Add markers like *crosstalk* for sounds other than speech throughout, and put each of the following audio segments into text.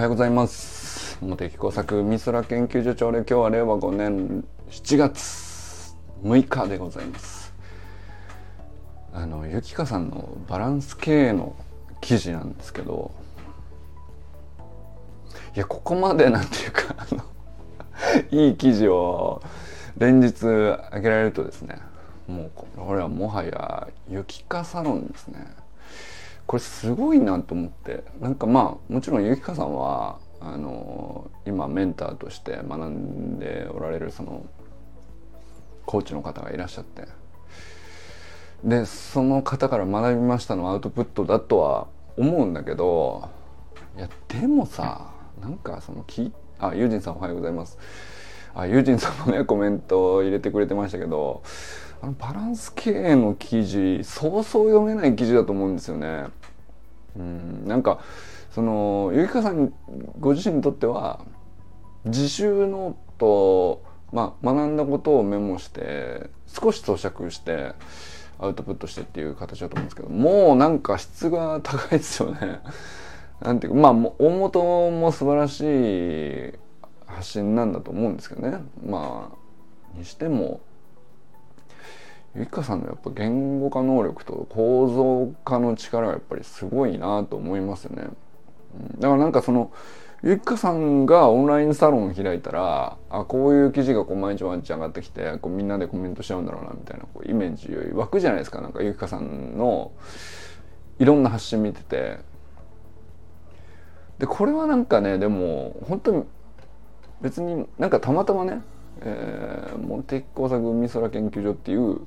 はようございます。茂木工作美空研究所長で今日は令和5年7月6日でございます。あのゆきかさんのバランス経営の記事なんですけどいやここまでなんていうかあのいい記事を連日上げられるとですねもうこれはもはやゆきかサロンですね。これすごいなと思って。なんかまあもちろんゆきかさんはあの今メンターとして学んでおられるそのコーチの方がいらっしゃって。でその方から学びましたのアウトプットだとは思うんだけどいやでもさなんかそのきあユージンさんおはようございます。あユージンさんもねコメントを入れてくれてましたけどあのバランス経営の記事そうそう読めない記事だと思うんですよね。うんなんかそのゆきかさんご自身にとっては自習ノート、まあ、学んだことをメモして少し咀嚼してアウトプットしてっていう形だと思うんですけどもうなんか質が高いですよね。*laughs* なんていうかまあ大元も素晴らしい発信なんだと思うんですけどねまあにしてもゆきかさんのやっぱ言語化能力と構造化の力がやっぱりすごいなと思いますよね。だからなんかそのゆきかさんがオンラインサロン開いたらあこういう記事がこう毎日毎日上がってきてこうみんなでコメントしちゃうんだろうなみたいなこうイメージ湧くじゃないですか。なんかゆきかさんのいろんな発信見てて。でこれはなんかねでも本当に別になんかたまたまねえー、モテ工作海空研究所っていう、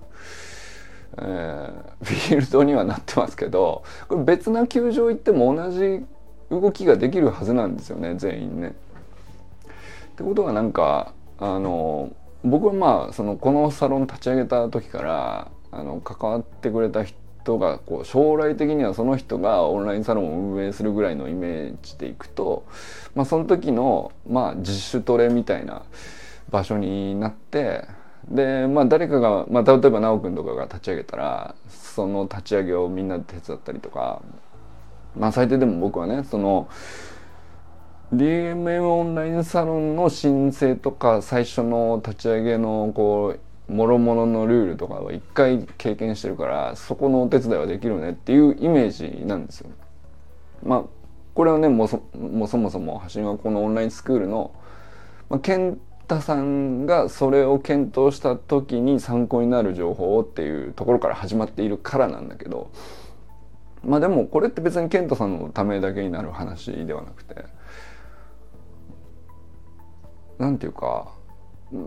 えー、フィールドにはなってますけどこれ別な球場行っても同じ動きができるはずなんですよね全員ね。ってことがなんかあの僕はまあそのこのサロン立ち上げた時からあの関わってくれた人がこう将来的にはその人がオンラインサロンを運営するぐらいのイメージでいくと、まあ、その時のまあ自主トレみたいな場所になってでまあ誰かが、まあ、例えば修くんとかが立ち上げたらその立ち上げをみんなで手伝ったりとかまあ最低でも僕はねその DMM オンラインサロンの申請とか最初の立ち上げのこうもろもろのルールとかは一回経験してるからそこのお手伝いはできるねっていうイメージなんですよ。まあこれはねもうそもそもそも橋はこのオンラインスクールの、まあ、検田さんがそれを検討した時に参考になる情報っていうところから始まっているからなんだけどまあでもこれって別に健太さんのためだけになる話ではなくてなんていうか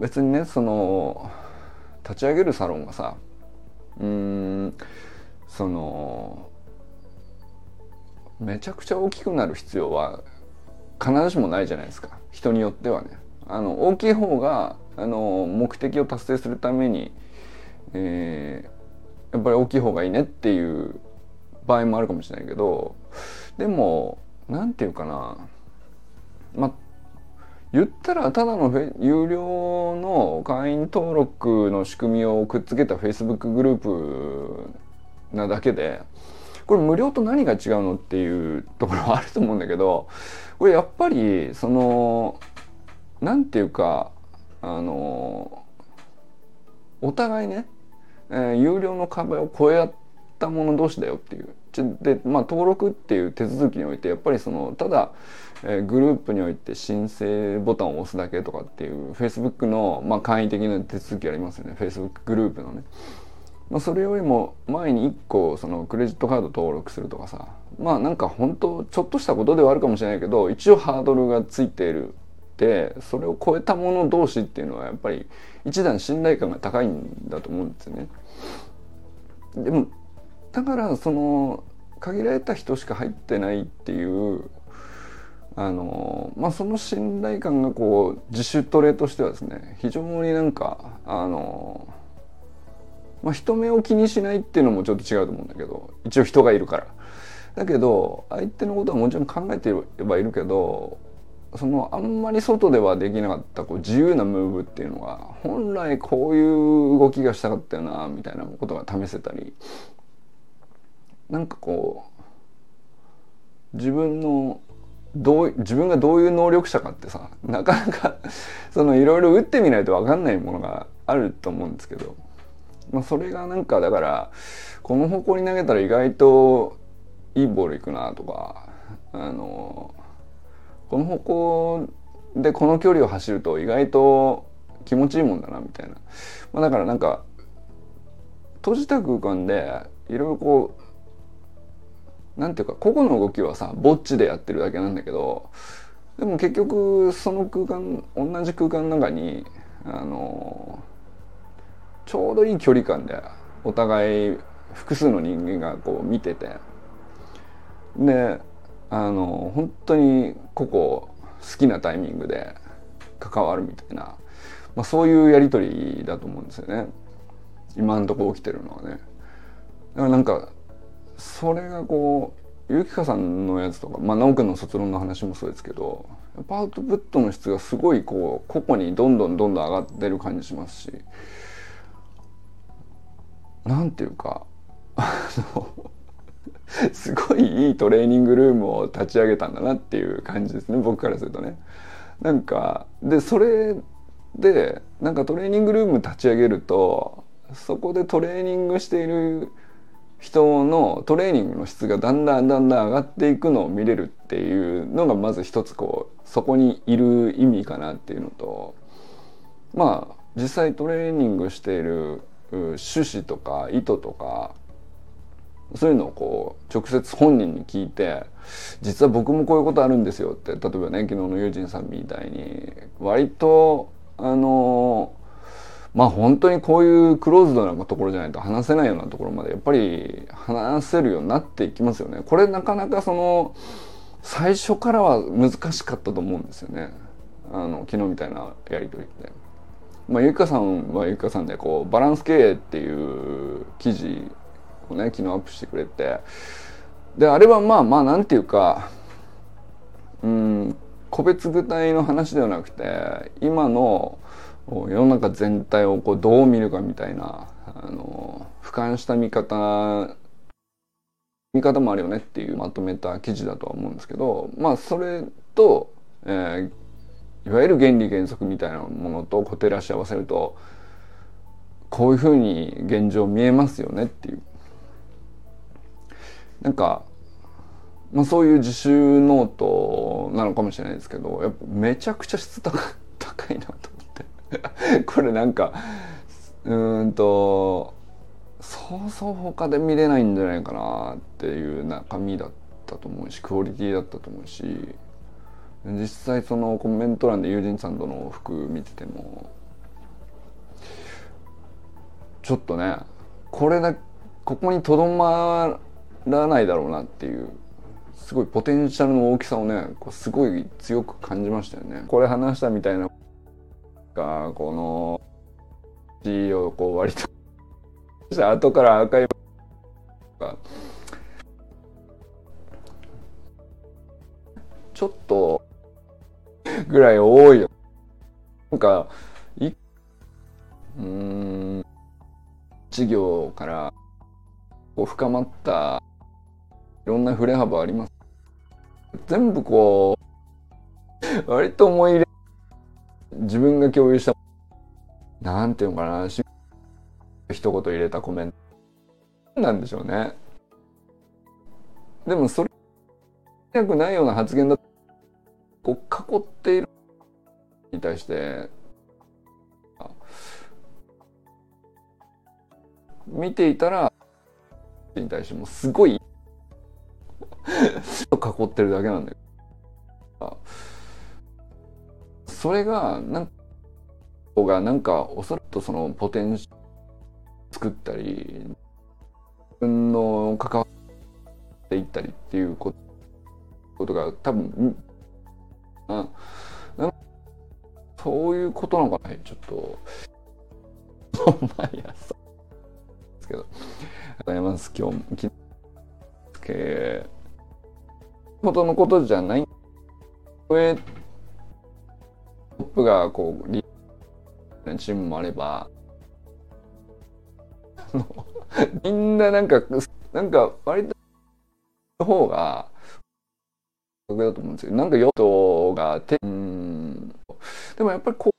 別にねその立ち上げるサロンがさうんそのめちゃくちゃ大きくなる必要は必ずしもないじゃないですか人によってはね。あの大きい方があの目的を達成するために、えー、やっぱり大きい方がいいねっていう場合もあるかもしれないけどでも何て言うかな。まあ言ったらただの有料の会員登録の仕組みをくっつけた Facebook グループなだけでこれ無料と何が違うのっていうところはあると思うんだけどこれやっぱりそのなんていうかあのお互いね、えー、有料の壁を越え合った者同士だよっていう。で、まあ、登録っていう手続きにおいてやっぱりそのただ、えー、グループにおいて申請ボタンを押すだけとかっていう Facebook の、まあ、簡易的な手続きありますよね。Facebook グループのね。まあ、それよりも前に1個そのクレジットカード登録するとかさ。まあなんか本当ちょっとしたことではあるかもしれないけど一応ハードルがついている。ってそれを超えた者同士っていうのはやっぱり一段信頼感が高いんだと思うんですよね。でもだからその限られた人しか入ってないっていうあのまあその信頼感がこう自主トレとしてはですね非常になんかあのまあ人目を気にしないっていうのもちょっと違うと思うんだけど一応人がいるから。だけど相手のことはもちろん考えてればいるけどそのあんまり外ではできなかったこう自由なムーブっていうのが本来こういう動きがしたかったよなみたいなことが試せたりなんかこう自分のどう自分がどういう能力者かってさなかなか *laughs* そのいろいろ打ってみないと分かんないものがあると思うんですけど、まあ、それがなんかだからこの方向に投げたら意外といいボールいくなとかあのこの方向でこの距離を走ると意外と気持ちいいもんだなみたいな、まあ、だからなんか閉じた空間でいろいろこうなんていうか個々の動きはさぼっちでやってるだけなんだけどでも結局その空間同じ空間の中にあのちょうどいい距離感でお互い複数の人間がこう見てて。であの本当に個々好きなタイミングで関わるみたいな、まあ、そういうやり取りだと思うんですよね今んとこ起きてるのはね。だからなんかそれがこうゆきかさんのやつとかまあ直くんの卒論の話もそうですけどやっぱアウトプットの質がすごいこう個々にどんどんどんどん上がってる感じしますしなんていうかあの *laughs* すごいいいトレーニングルームを立ち上げたんだなっていう感じですね僕からするとね。なんかでそれでなんかトレーニングルーム立ち上げるとそこでトレーニングしている人のトレーニングの質がだんだんだんだん上がっていくのを見れるっていうのがまず一つこうそこにいる意味かなっていうのとまあ実際トレーニングしている趣旨とか意図とかそういうのをこう直接本人に聞いて実は僕もこういうことあるんですよって例えばね昨日のユージンさんみたいに割とあのまあ本当にこういうクローズドなところじゃないと話せないようなところまでやっぱり話せるようになっていきますよね。これなかなかその最初からは難しかったと思うんですよね。あの昨日みたいなやり取りって。まあ、ゆかさんはゆかさんでこうバランス経営っていう記事をね昨日アップしてくれて。であれはまあまあなんていうかうん個別具体の話ではなくて今の世の中全体をこうどう見るかみたいなあの俯瞰した見方見方もあるよねっていうまとめた記事だとは思うんですけどまあそれと、えー、いわゆる原理原則みたいなものと照らし合わせるとこういうふうに現状見えますよねっていうなんか、まあ、そういう自習ノートなのかもしれないですけどやっぱめちゃくちゃ質高高いなと思って。*laughs* これなんかうんとそうそう他で見れないんじゃないかなっていう中身だったと思うしクオリティだったと思うし実際そのコメント欄で友人さんとの服見ててもちょっとねこれだここにとどまらないだろうなっていうすごいポテンシャルの大きさをねこうすごい強く感じましたよね。これ話したみたいなかこの字をこう割と後からアーカイブちょっとぐらい多いよなんかいうん事業からこう深まったいろんな振れ幅あります。全部こう *laughs* 割と思い入れ自分が共有したなんていうのかな一言入れたコメント。なんでしょうね。でもそれやくないような発言だこう囲っているに対して見ていたらに対してもすごい囲ってるだけなんだよ。それがなんがなんかおそらくそのポテンシャル作ったり自分の関わっていったりっていうことが多分あ。そういうことなのかな。ちょっと毎朝ですけど。ありがとうございます。今日もけほどのことじゃない。上トップがこうリーチームもあれば。*laughs* みんななんかなんか割との方が覚だと思うんですよ。なんか与党がうんでもやっぱりこ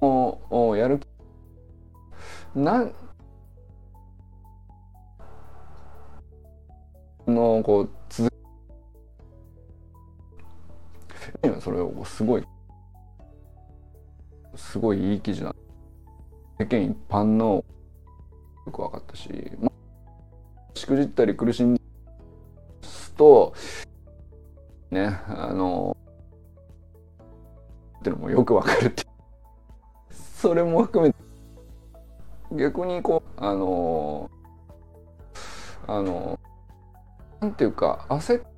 うをやるなんのこうそれをすごいすごいいい記事な世間一般のよく分かったし、まあ、しくじったり苦しんですとねあのってのもよく分かるってそれも含めて逆にこうあのあのなんていうか焦って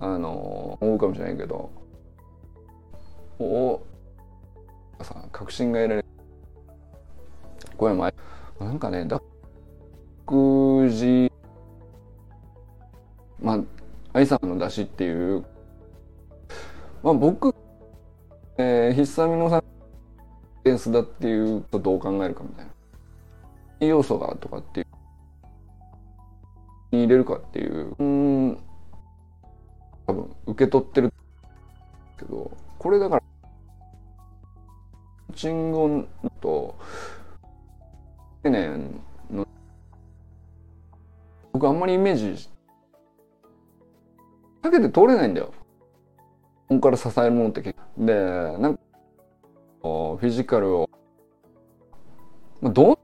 あの思うかもしれないけどおさ確信が得られる。これ前なんかね脱字まあ愛さんの出しっていうまあ僕、えー、必殺のさベースだっていうとどう考えるかみたいな。要素がとかっていうに入れるかっていう。うん多分受け取ってるけどこれだからチンゴンと年の僕あんまりイメージかけて通れないんだよ。ここから支えるものって結構。で、なんか、フィジカルを、まあ、どん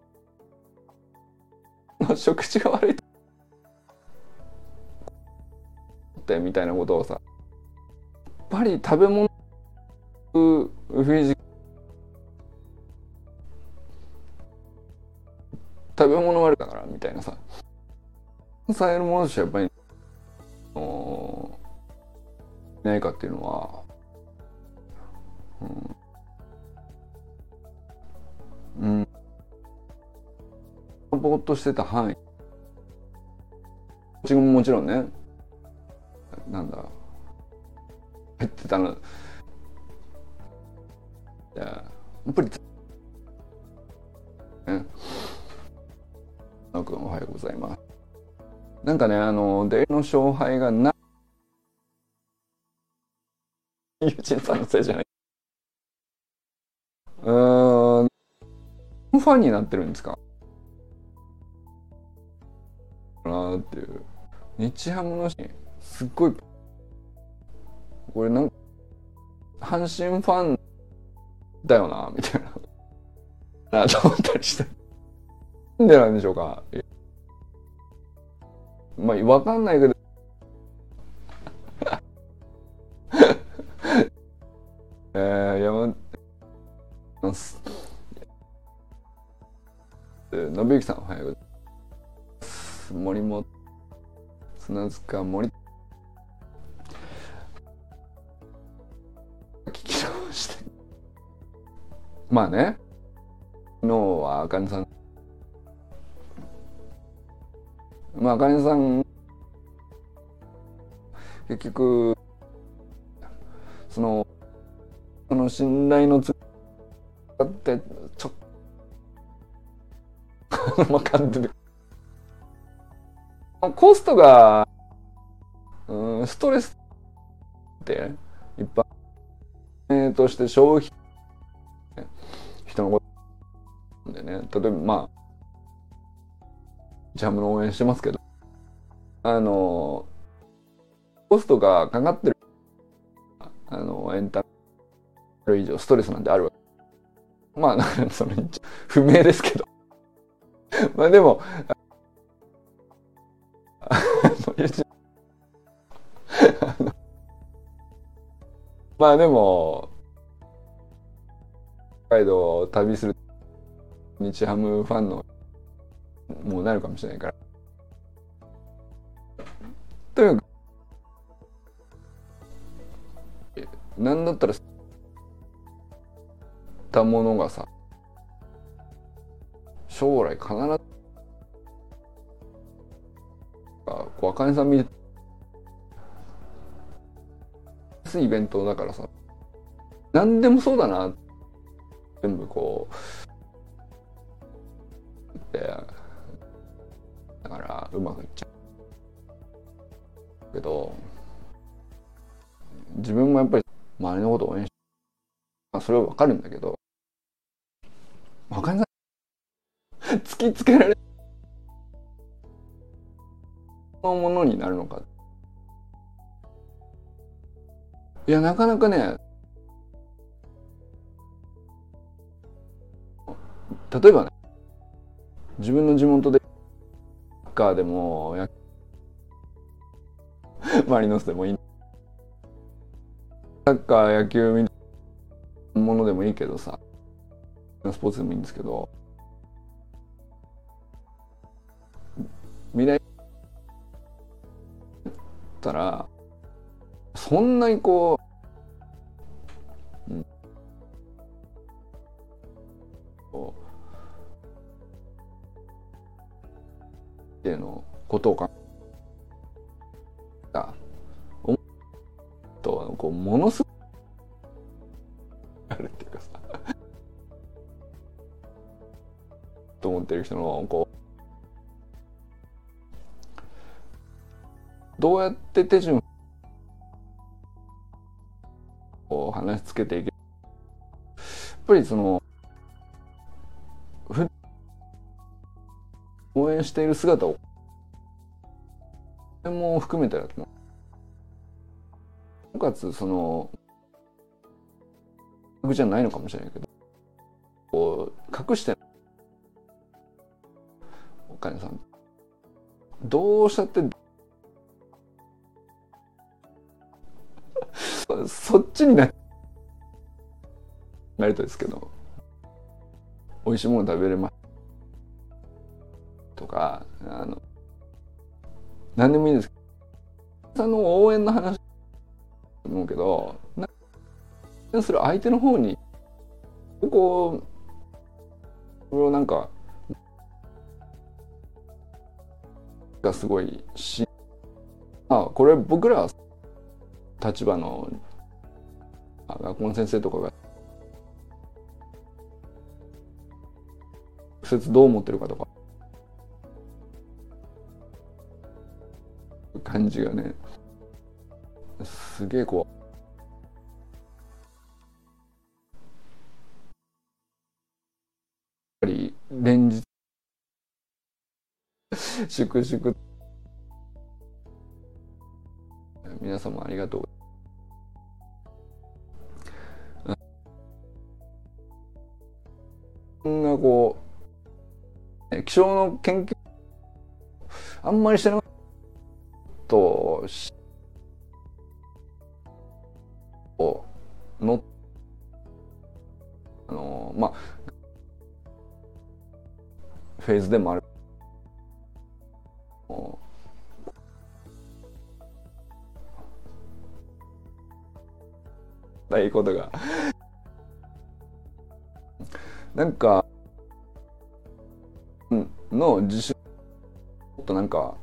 な食事が悪いてみたいなことをさ、やっぱり食べ物、フィジ食べ物悪だからみたいなさ支えるものとしてやっぱりないかっていうのはうん、うん、ぼーっとしてた範囲。ももちろんねなんだ。入ってたの。やっぱりね野くん。おはようございます。なんかねあのデーの勝敗がなユーチンさんのせいじゃない。うん。ファンになってるんですか？なっていう。日ハムのすっごい。これなんか阪神ファンだよなみたいな。*laughs* なと思ったりして。なんでなんでしょうか。まあわかんないけど。*laughs* えー、山ます信之さんおはようございます。森本砂塚森。まあね。昨日はあかねさん。まああかねさん。結局そのその信頼のつってちょっ *laughs* と分かってるコストが、うん、ストレスって一般、えー、として消費でね例えばまあジャムの応援してますけどあのコストがかかってるあのエンタメ以上ストレスなんてあるわけ。まあ、その、不明ですけど。まあでも、まあでも、北海道を旅する日ハムファンのもうなるかもしれないから。というか、なんだったらたものがさ将来必ずこうあかねさん見すイベントだからさ何でもそうだな全部こううまくいっちゃうけど自分もやっぱり周りのことを応援して、まあ、それはわかるんだけどわかんない。*laughs* 突きつけられのものになるのか。いやなかなかね例えばね自分の地元でッカーでも *laughs* マリノスでもいい。サッカー野球みたいなものでもいいけどさ。スポーツでもいいんですけど。未来ったらそんなにこうどうやって手順を話しつけていけやっぱりその応援している姿をも含めてだと思う。かつそのじゃないのかもしれないけどこう隠してお金さんどうしたってそっちにななるとですけど美味しいもの食べれますとかあの何でもいいんですけどさんの応援の話思うけどなする相手の方にこここれをなんかがすごいしあこれ僕らは立場の学校の先生とかが直接どう思ってるかとか感じがねすげえこうやっぱり連日粛々様ありがとう。がこう気象の研究あんまりしてなかったとのあのまあフェーズでもある。いことが。なんか、の自主となんか、